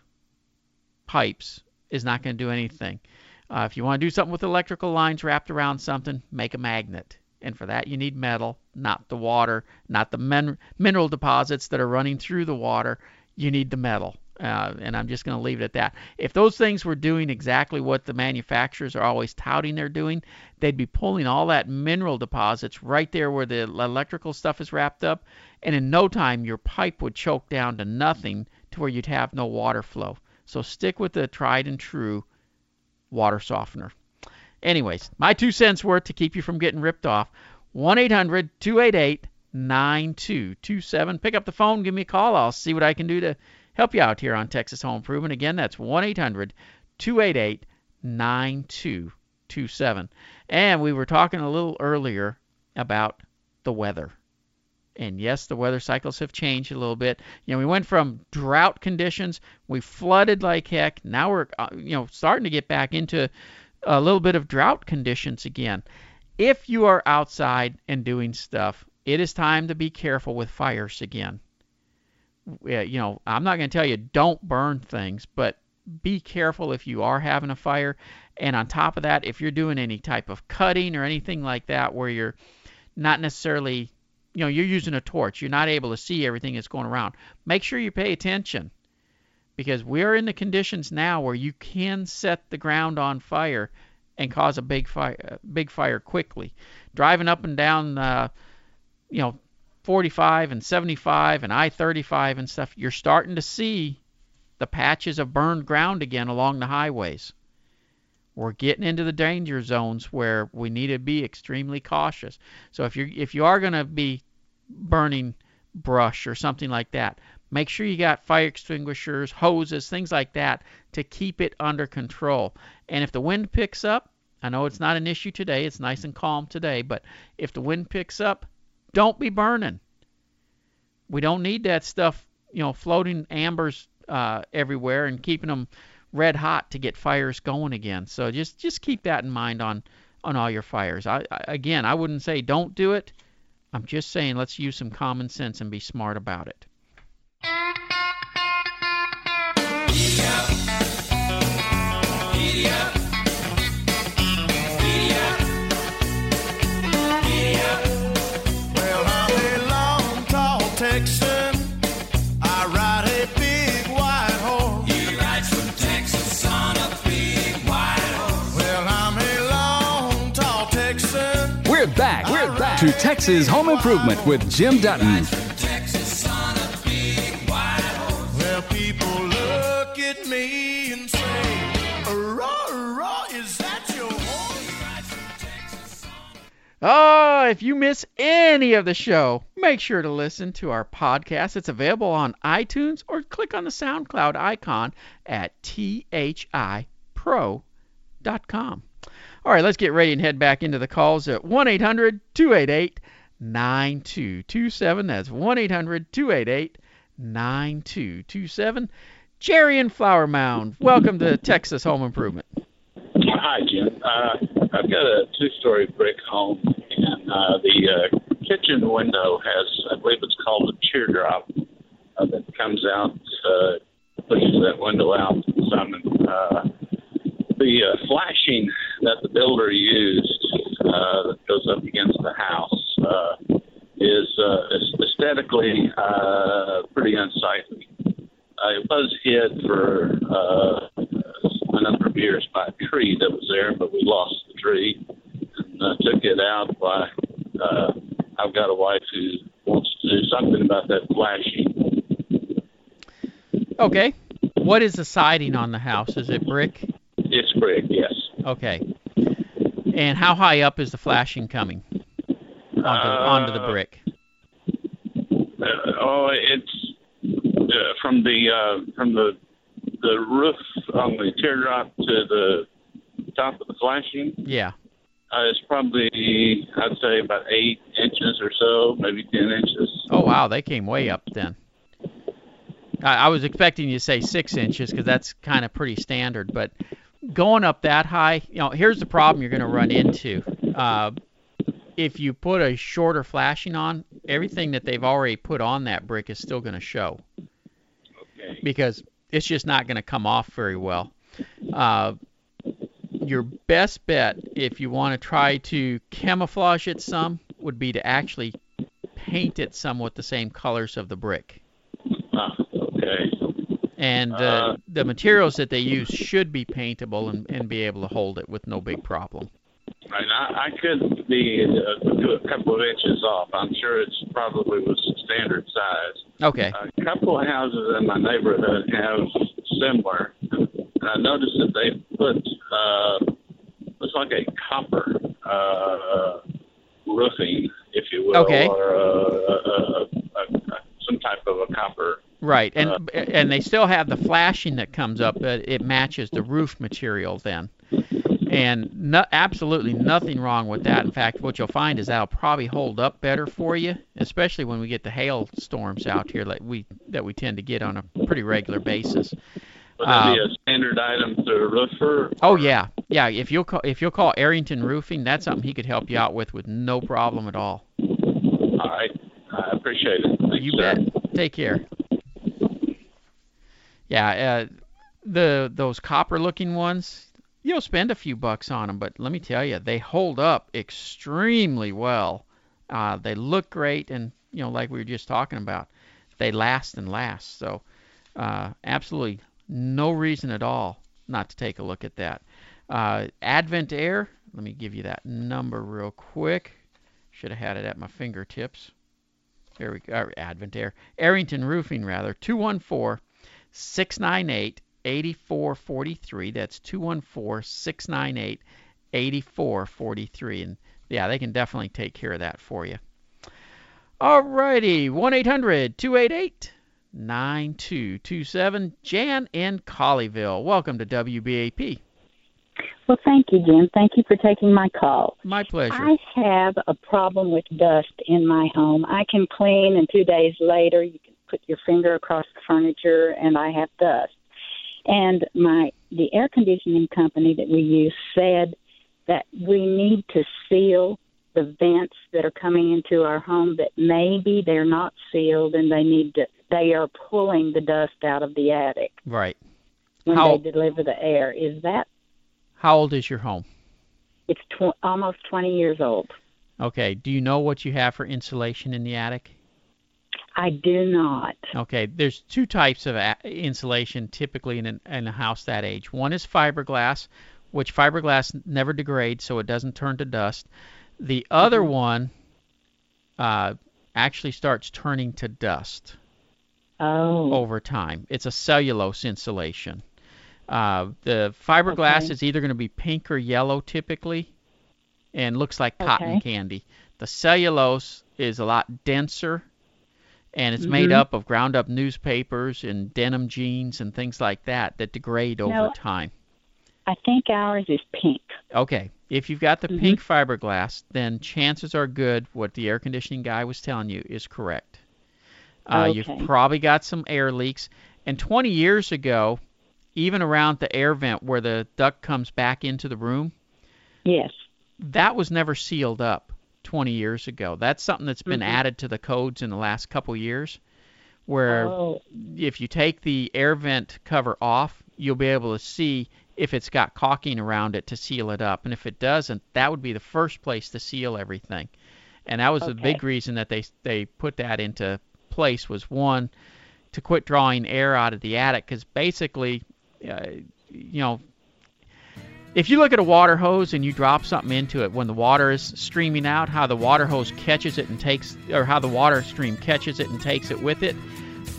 pipes is not going to do anything. Uh, if you want to do something with electrical lines wrapped around something, make a magnet. And for that, you need metal, not the water, not the min- mineral deposits that are running through the water. You need the metal. Uh, and I'm just going to leave it at that. If those things were doing exactly what the manufacturers are always touting they're doing, they'd be pulling all that mineral deposits right there where the electrical stuff is wrapped up, and in no time your pipe would choke down to nothing to where you'd have no water flow. So stick with the tried and true water softener. Anyways, my two cents worth to keep you from getting ripped off. 1 800 288 9227. Pick up the phone, give me a call. I'll see what I can do to help you out here on Texas Home Improvement. Again, that's 1 800 288 9227. And we were talking a little earlier about the weather. And yes, the weather cycles have changed a little bit. You know, we went from drought conditions, we flooded like heck. Now we're, uh, you know, starting to get back into a little bit of drought conditions again. If you are outside and doing stuff, it is time to be careful with fires again. You know, I'm not going to tell you don't burn things, but be careful if you are having a fire. And on top of that, if you're doing any type of cutting or anything like that where you're not necessarily, you know, you're using a torch, you're not able to see everything that's going around, make sure you pay attention because we're in the conditions now where you can set the ground on fire and cause a big fire, big fire quickly. Driving up and down, uh, you know, 45 and 75 and I-35 and stuff, you're starting to see the patches of burned ground again along the highways. We're getting into the danger zones where we need to be extremely cautious. So if you if you are going to be burning brush or something like that, make sure you got fire extinguishers, hoses, things like that to keep it under control. And if the wind picks up, I know it's not an issue today, it's nice and calm today, but if the wind picks up, don't be burning. We don't need that stuff, you know, floating ambers uh, everywhere and keeping them red hot to get fires going again. So just just keep that in mind on on all your fires. I, I again, I wouldn't say don't do it. I'm just saying let's use some common sense and be smart about it. To Texas Home Improvement with Jim Dutton. Texas on a big white horse. Well, people look at me and say, "Raw, raw, is that your horse?" He rides from Texas. Oh, if you miss any of the show, make sure to listen to our podcast. It's available on iTunes or click on the SoundCloud icon at thipro.com. All right, let's get ready and head back into the calls at 1 800 288 9227. That's 1 800 288 9227. Jerry in Flower Mound, welcome to Texas Home Improvement. Hi, Jim. Uh, I've got a two-story brick home, and uh, the uh, kitchen window has, I believe it's called a teardrop uh, that comes out, uh, pushes that window out some. Uh, the uh, flashing that the builder used uh, that goes up against the house uh, is uh, aesthetically uh, pretty unsightly. Uh, it was hid for uh, a number of years by a tree that was there, but we lost the tree and uh, took it out. By uh, I've got a wife who wants to do something about that flashing. Okay. What is the siding on the house? Is it brick? It's brick, yes. Okay. And how high up is the flashing coming onto, onto the Uh, brick? Uh, oh, it's uh, from the uh, from the the roof on the teardrop to the top of the flashing. Yeah. Uh, it's probably I'd say about eight inches or so, maybe ten inches. Oh wow, they came way up then. I, I was expecting you to say six inches because that's kind of pretty standard, but going up that high, you know, here's the problem you're going to run into. Uh, if you put a shorter flashing on, everything that they've already put on that brick is still going to show. Okay. Because it's just not going to come off very well. Uh, your best bet, if you want to try to camouflage it some, would be to actually paint it somewhat the same colors of the brick. Ah, okay. And uh, the materials that they use should be paintable and, and be able to hold it with no big problem. Right, I, I could be uh, a couple of inches off. I'm sure it's probably was standard size. Okay. A couple of houses in my neighborhood have similar. And I noticed that they put uh, looks like a copper uh, roofing, if you will, Okay. or uh, uh, uh, uh, some type of a copper. Right, and and they still have the flashing that comes up. But it matches the roof material then, and no, absolutely nothing wrong with that. In fact, what you'll find is that'll probably hold up better for you, especially when we get the hail storms out here that we that we tend to get on a pretty regular basis. Would that be Um, a standard item to a roofer? Oh yeah, yeah. If you'll call if you'll call Arrington Roofing, that's something he could help you out with with no problem at all. All right. I appreciate it. Thank You sir. bet. Take care. Yeah, uh, the those copper looking ones, you'll spend a few bucks on them, but let me tell you, they hold up extremely well. Uh, they look great, and you know, like we were just talking about, they last and last. So, uh, absolutely no reason at all not to take a look at that. Uh, Advent Air, let me give you that number real quick. Should have had it at my fingertips. There we go. uh, Advent Air. Arrington Roofing, rather. 214 698 8443. That's 214 698 8443. And yeah, they can definitely take care of that for you. All righty, 1 800 288 9227. Jan in Colleyville. Welcome to WBAP. Well, thank you, Jim. Thank you for taking my call. My pleasure. I have a problem with dust in my home. I can clean, and two days later, you can put your finger across the furniture, and I have dust. And my the air conditioning company that we use said that we need to seal the vents that are coming into our home. That maybe they're not sealed, and they need to. They are pulling the dust out of the attic Right. when How- they deliver the air. Is that? How old is your home? It's tw- almost 20 years old. Okay. Do you know what you have for insulation in the attic? I do not. Okay, there's two types of insulation typically in, an, in a house that age. One is fiberglass, which fiberglass never degrades, so it doesn't turn to dust. The other one uh, actually starts turning to dust Oh. over time. It's a cellulose insulation. Uh, the fiberglass Okay. is either going to be pink or yellow typically, and looks like cotton Okay. candy. The cellulose is a lot denser, and it's made Mhm. up of ground up newspapers and denim jeans and things like that that degrade over No. time. I think ours is pink. Okay, if you've got the Mhm. pink fiberglass, then chances are good what the air conditioning guy was telling you is correct. Uh, Okay. You've probably got some air leaks. And 20 years ago, even around the air vent where the duct comes back into the room, Yes. that was never sealed up 20 years ago. That's something that's been Mhm. added to the codes in the last couple years where Oh. if you take the air vent cover off, you'll be able to see if it's got caulking around it to seal it up. And if it doesn't, that would be the first place to seal everything. And that was the big reason that they they put that into place was one to quit drawing air out of the attic because basically, uh, you know, if you look at a water hose and you drop something into it when the water is streaming out, how the water hose catches it and takes, or how the water stream catches it and takes it with it,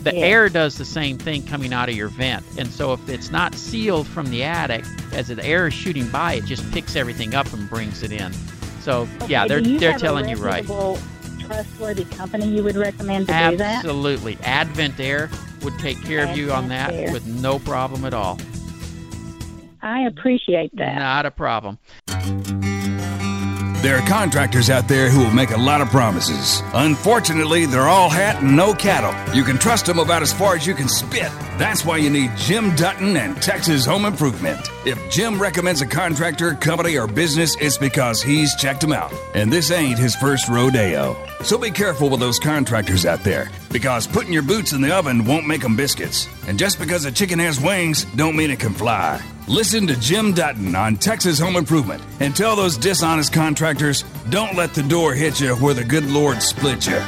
the Yeah. air does the same thing coming out of your vent. And so if it's not sealed from the attic, as the air is shooting by, it just picks everything up and brings it in. So yeah, they're they're telling you right. Trustworthy company you would recommend to do that? Absolutely. Advent Air would take care of you on that Air. with no problem at all. I appreciate that. Not a problem. There are contractors out there who will make a lot of promises. Unfortunately, they're all hat and no cattle. You can trust them about as far as you can spit. That's why you need Jim Dutton and Texas Home Improvement. If Jim recommends a contractor, company, or business, it's because he's checked them out. And this ain't his first rodeo. So be careful with those contractors out there, because putting your boots in the oven won't make them biscuits. And just because a chicken has wings, don't mean it can fly. Listen to Jim Dutton on Texas Home Improvement and tell those dishonest contractors don't let the door hit you where the good Lord split you.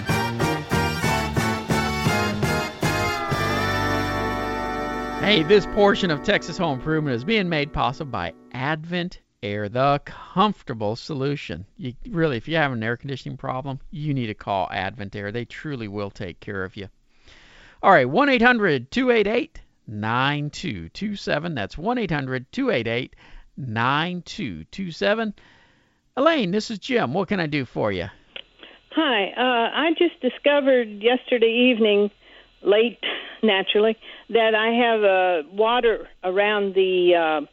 Hey, this portion of Texas Home Improvement is being made possible by Advent Air, the comfortable solution. You really, if you have an air conditioning problem, you need to call Advent Air. They truly will take care of you. All right, 1 800 288 9227. That's 1 800 288 9227. Elaine, this is Jim. What can I do for you? Hi. Uh, I just discovered yesterday evening, late naturally, that I have uh, water around the uh,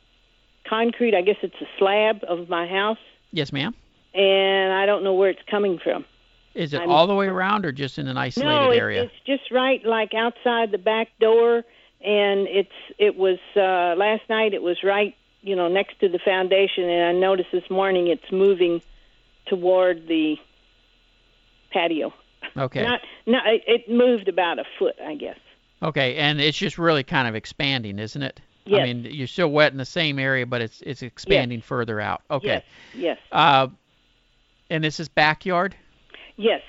concrete. I guess it's a slab of my house, Yes, ma'am. and I don't know where it's coming from. Is it I'm- all the way around or just in an isolated no, it, area? it's just right like outside the back door, and it's it was uh, last night. It was right, you know, next to the foundation, and I noticed this morning it's moving toward the patio. Okay. Not, no, it, it moved about a foot, I guess. Okay, and it's just really kind of expanding, isn't it? I mean, you're still wet in the same area, but it's it's expanding further out. Okay. Yes. Yes. Uh, and this is backyard. Yes.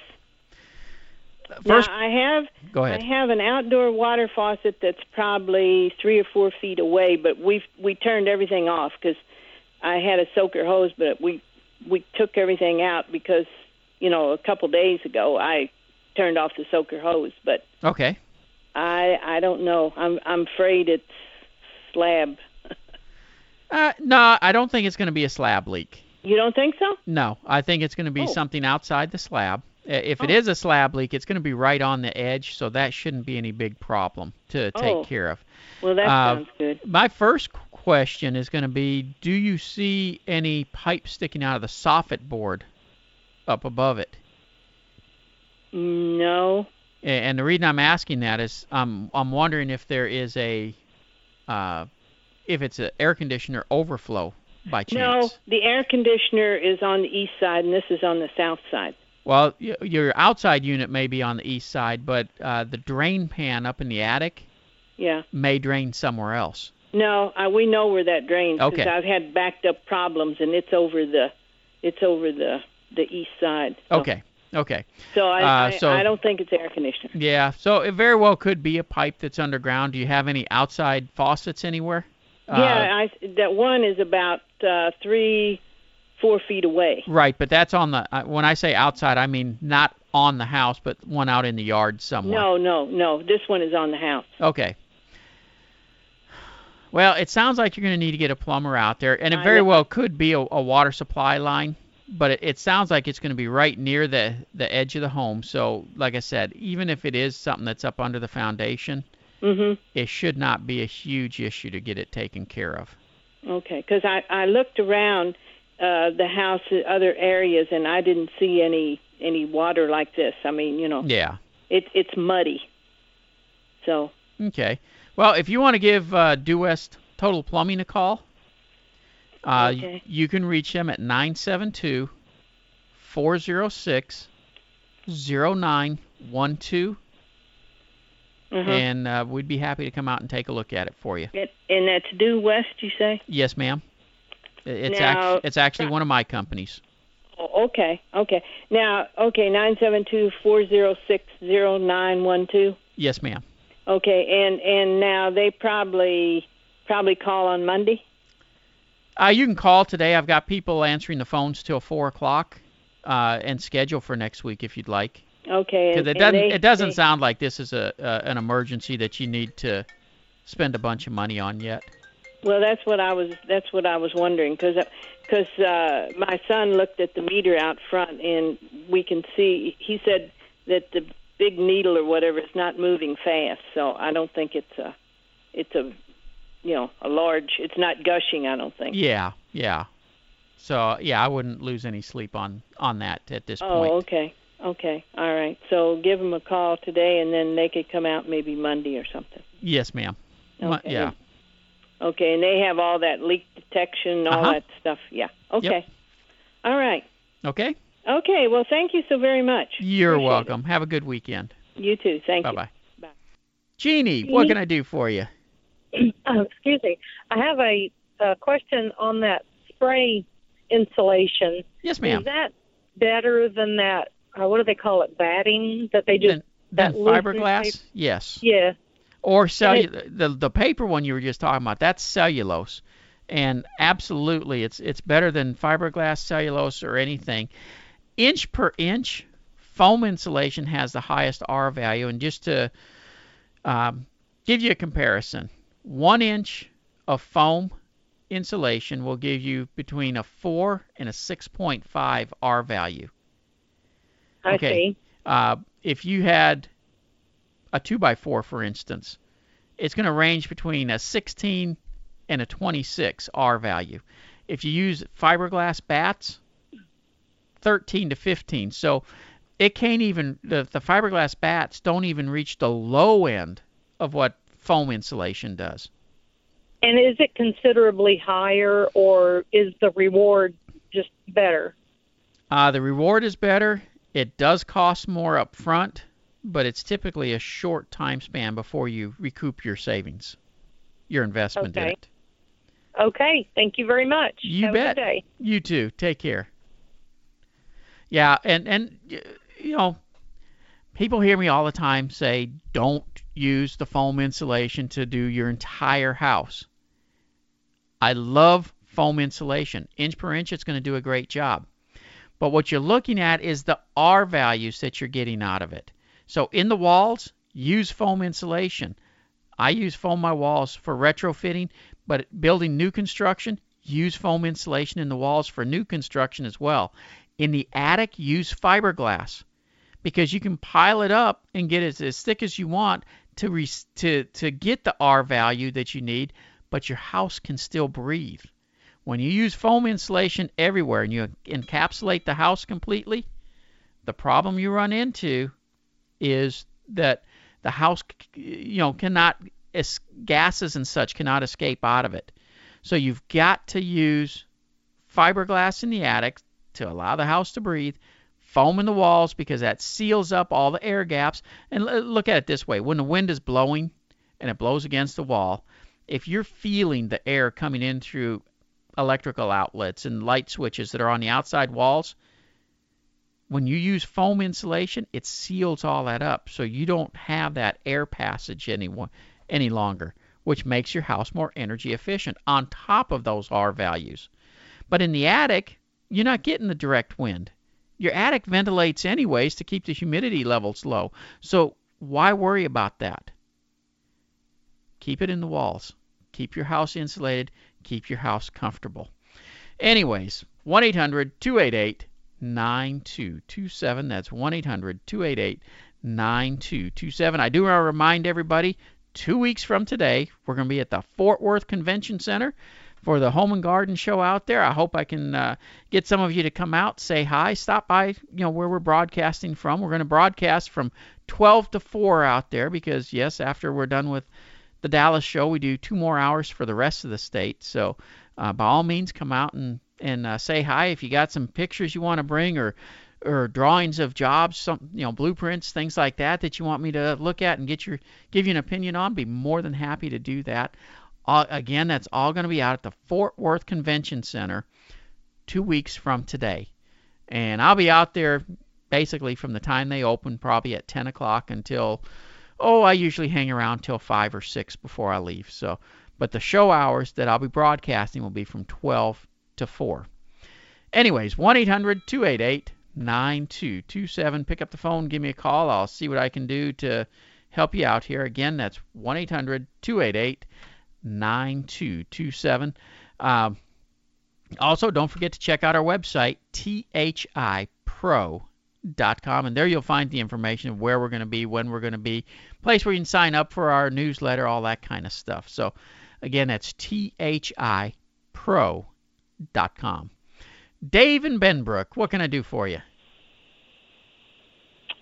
First- now, I have Go ahead. I have an outdoor water faucet that's probably three or four feet away, but we we turned everything off because I had a soaker hose, but we we took everything out because you know a couple days ago I turned off the soaker hose, but Okay. I I don't know. I'm I'm afraid it's slab. Uh, no, I don't think it's going to be a slab leak. You don't think so? No, I think it's going to be Oh. something outside the slab. Uh, If it is a slab leak, it's going to be right on the edge, so that shouldn't be any big problem to take Oh. care of. Well, that Uh, sounds good. My first question is going to be Do you see any pipe sticking out of the soffit board up above it? No. And the reason I'm asking that is I'm I'm wondering if there is a uh, if it's an air conditioner overflow by chance. No, the air conditioner is on the east side, and this is on the south side. Well, y- your outside unit may be on the east side, but uh, the drain pan up in the attic Yeah. may drain somewhere else. No, I, we know where that drains because Okay. I've had backed up problems, and it's over the, it's over the the east side. So, Okay. Okay. So I, Uh, so- I don't think it's air conditioning. Yeah. So it very well could be a pipe that's underground. Do you have any outside faucets anywhere? Uh, yeah, I that one is about uh, three, four feet away. Right, but that's on the. Uh, when I say outside, I mean not on the house, but one out in the yard somewhere. No, no, no. This one is on the house. Okay. Well, it sounds like you're going to need to get a plumber out there, and it very well could be a, a water supply line, but it, it sounds like it's going to be right near the the edge of the home. So, like I said, even if it is something that's up under the foundation, Mhm. it should not be a huge issue to get it taken care of. Okay, because I I looked around uh, the house, other areas, and I didn't see any any water like this. I mean, you know, Yeah. it's it's muddy. So Okay. Well, if you want to give uh, Due West Total Plumbing a call, uh, Okay. you can reach them at 972 406 0912, Mhm. and uh, we'd be happy to come out and take a look at it for you. It, and that's due west, you say? Yes, ma'am. It's Now- act- it's actually one of my companies. Oh, okay, okay. Now, okay, nine seven two four zero six zero nine one two. Yes, ma'am. Okay, and and now they probably probably call on Monday. Uh, you can call today. I've got people answering the phones till four o'clock, uh, and schedule for next week if you'd like. Okay, and, it doesn't they, it doesn't they- sound like this is a uh, an emergency that you need to spend a bunch of money on yet. Well, that's what I was. That's what I was wondering because because uh, my son looked at the meter out front and we can see. He said that the big needle or whatever is not moving fast, so I don't think it's a it's a you know a large. It's not gushing. I don't think. Yeah, yeah. So yeah, I wouldn't lose any sleep on on that at this Oh, point. Oh, okay, okay, all right. So give them a call today, and then they could come out maybe Monday or something. Yes, ma'am. Okay. Yeah. Okay, and they have all that leak detection, all Uh-huh. that stuff. Yeah. Okay. All right. Okay. Okay. Well, thank you so very much. You're Appreciate welcome. Have a good weekend. You too. Thank Bye you. bye. Bye. Jeannie, what can I do for you? Oh, excuse me. I have a, a question on that spray insulation. Yes, ma'am. Is that better than that? Uh, what do they call it? Batting that they just that Then loosens fiberglass? paper? Yes. Yeah. Or And cellu- the the paper one you were just talking about, that's cellulose. And absolutely it's it's better than fiberglass, cellulose or anything. Inch per inch, foam insulation has the highest R value and just to um, give you a comparison, one inch of foam insulation will give you between a 4 and a 6.5 R value. I okay. see. Uh, if you had a 2x4, for instance, it's going to range between a 16 and a 26 R value. If you use fiberglass bats, 13 to 15. So it can't even, the, the fiberglass bats don't even reach the low end of what foam insulation does. And is it considerably higher, or is the reward just better? Uh, the reward is better. It does cost more up front, but it's typically a short time span before you recoup your savings, your investment in Okay. it. Okay. Thank you very much. You Have bet. A good day. You too. Take care. Yeah, and and you know, people hear me all the time say, "Don't use the foam insulation to do your entire house." I love foam insulation. Inch per inch, it's going to do a great job. But what you're looking at is the R values that you're getting out of it. So in the walls, use foam insulation. I use foam my walls for retrofitting, but building new construction, use foam insulation in the walls for new construction as well. In the attic, use fiberglass because you can pile it up and get it as thick as you want to re- to to get the R value that you need, but your house can still breathe. When you use foam insulation everywhere and you encapsulate the house completely, the problem you run into is that the house you know cannot es- gases and such cannot escape out of it. So you've got to use fiberglass in the attic to allow the house to breathe, foam in the walls because that seals up all the air gaps. And l- look at it this way: when the wind is blowing and it blows against the wall, if you're feeling the air coming in through electrical outlets and light switches that are on the outside walls, when you use foam insulation, it seals all that up so you don't have that air passage any, any longer, which makes your house more energy efficient on top of those R values. But in the attic, you're not getting the direct wind. Your attic ventilates anyways to keep the humidity levels low. So why worry about that? Keep it in the walls. Keep your house insulated. Keep your house comfortable. Anyways, 1 800 288 9227. That's 1 800 288 9227. I do want to remind everybody two weeks from today, we're going to be at the Fort Worth Convention Center for the Home and Garden Show out there. I hope I can uh, get some of you to come out, say hi, stop by, you know, where we're broadcasting from. We're going to broadcast from 12 to 4 out there because, yes, after we're done with the Dallas show, we do two more hours for the rest of the state. So, uh, by all means, come out and and uh, say hi if you got some pictures you want to bring or or drawings of jobs, some you know blueprints, things like that that you want me to look at and get your give you an opinion on. Be more than happy to do that. Uh, again, that's all going to be out at the Fort Worth Convention Center two weeks from today, and I'll be out there basically from the time they open, probably at 10 o'clock until oh, I usually hang around till five or six before I leave. So, but the show hours that I'll be broadcasting will be from 12 to 4. Anyways, 1 800 288 9227. Pick up the phone, give me a call. I'll see what I can do to help you out here. Again, that's 1 800 288 9227. Um, also, don't forget to check out our website, thipro.com, and there you'll find the information of where we're going to be, when we're going to be, place where you can sign up for our newsletter, all that kind of stuff. So, again, that's thipro.com. Dave and Benbrook, what can I do for you?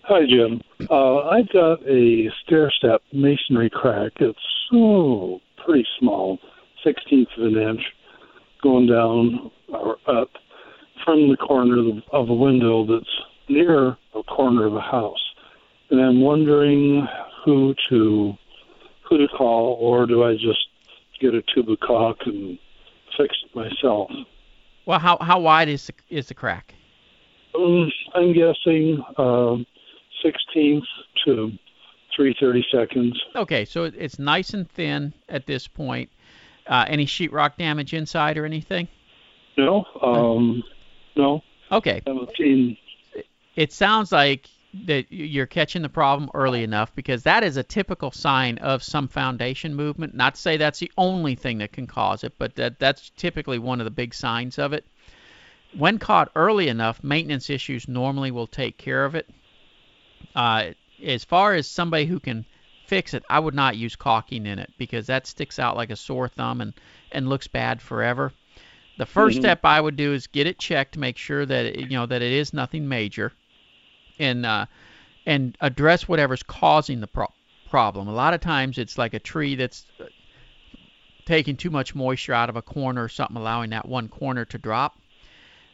Hi, Jim. Uh, I've got a stair step masonry crack. It's oh, pretty small, sixteenth of an inch, going down or up from the corner of a window that's near a corner of a house. And I'm wondering who to who to call, or do I just get a tube of caulk and myself? Well, how how wide is the, is the crack? Um, I'm guessing um, 16th to 330 seconds. Okay, so it's nice and thin at this point. Uh, any sheetrock damage inside or anything? No, um, no. Okay. It sounds like that you're catching the problem early enough because that is a typical sign of some foundation movement. Not to say that's the only thing that can cause it, but that that's typically one of the big signs of it. When caught early enough, maintenance issues normally will take care of it. Uh, as far as somebody who can fix it, I would not use caulking in it because that sticks out like a sore thumb and, and looks bad forever. The 1st Mhm. step I would do is get it checked, to make sure that it, you know that it is nothing major, and uh, and address whatever's causing the pro- problem. A lot of times it's like a tree that's uh, taking too much moisture out of a corner or something, allowing that one corner to drop.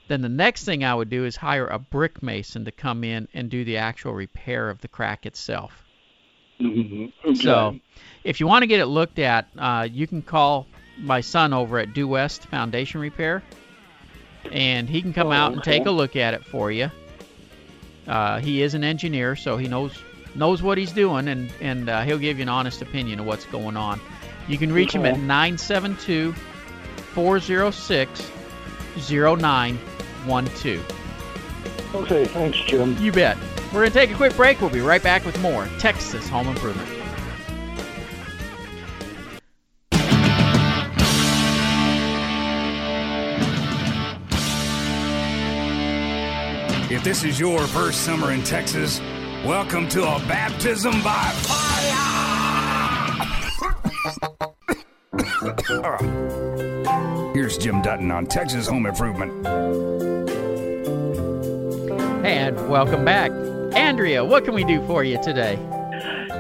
then the next thing I would do is hire a brick mason to come in and do the actual repair of the crack itself. Mm-hmm. Okay. So, if you want to get it looked at, uh, you can call my son over at Due West Foundation Repair, and he can come Oh, out and take a look at it for you. Uh, he is an engineer, so he knows knows what he's doing, and and uh, he'll give you an honest opinion of what's going on. You can reach him at Okay. 972 406 0912. Okay, thanks, Jim. You bet. We're going to take a quick break. We'll be right back with more Texas Home Improvement. This is your first summer in Texas, welcome to a baptism by fire. Here's Jim Dutton on Texas Home Improvement. And welcome back. Andrea, what can we do for you today?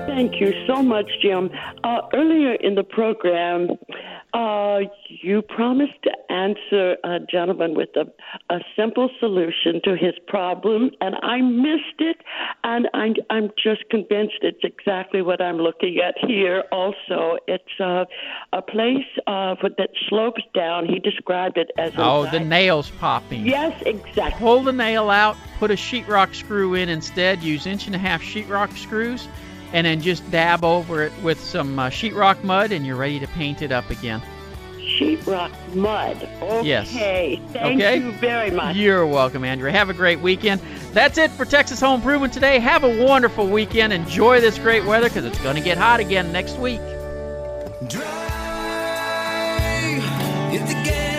Thank you so much, Jim. Uh, earlier in the program, uh, you promised to answer a gentleman with a, a simple solution to his problem, and I missed it. And I'm, I'm just convinced it's exactly what I'm looking at here. Also, it's uh, a place uh, that slopes down. He described it as a Oh, the nails popping. Yes, exactly. Pull the nail out, put a sheetrock screw in instead. Use inch and a half sheetrock screws, and then just dab over it with some uh, sheetrock mud, and you're ready to paint it up again. sheetrock mud. Okay. Yes. Thank okay? you very much. You're welcome, Andrea. Have a great weekend. That's it for Texas Home Improvement today. Have a wonderful weekend. Enjoy this great weather because it's going to get hot again next week. If the gas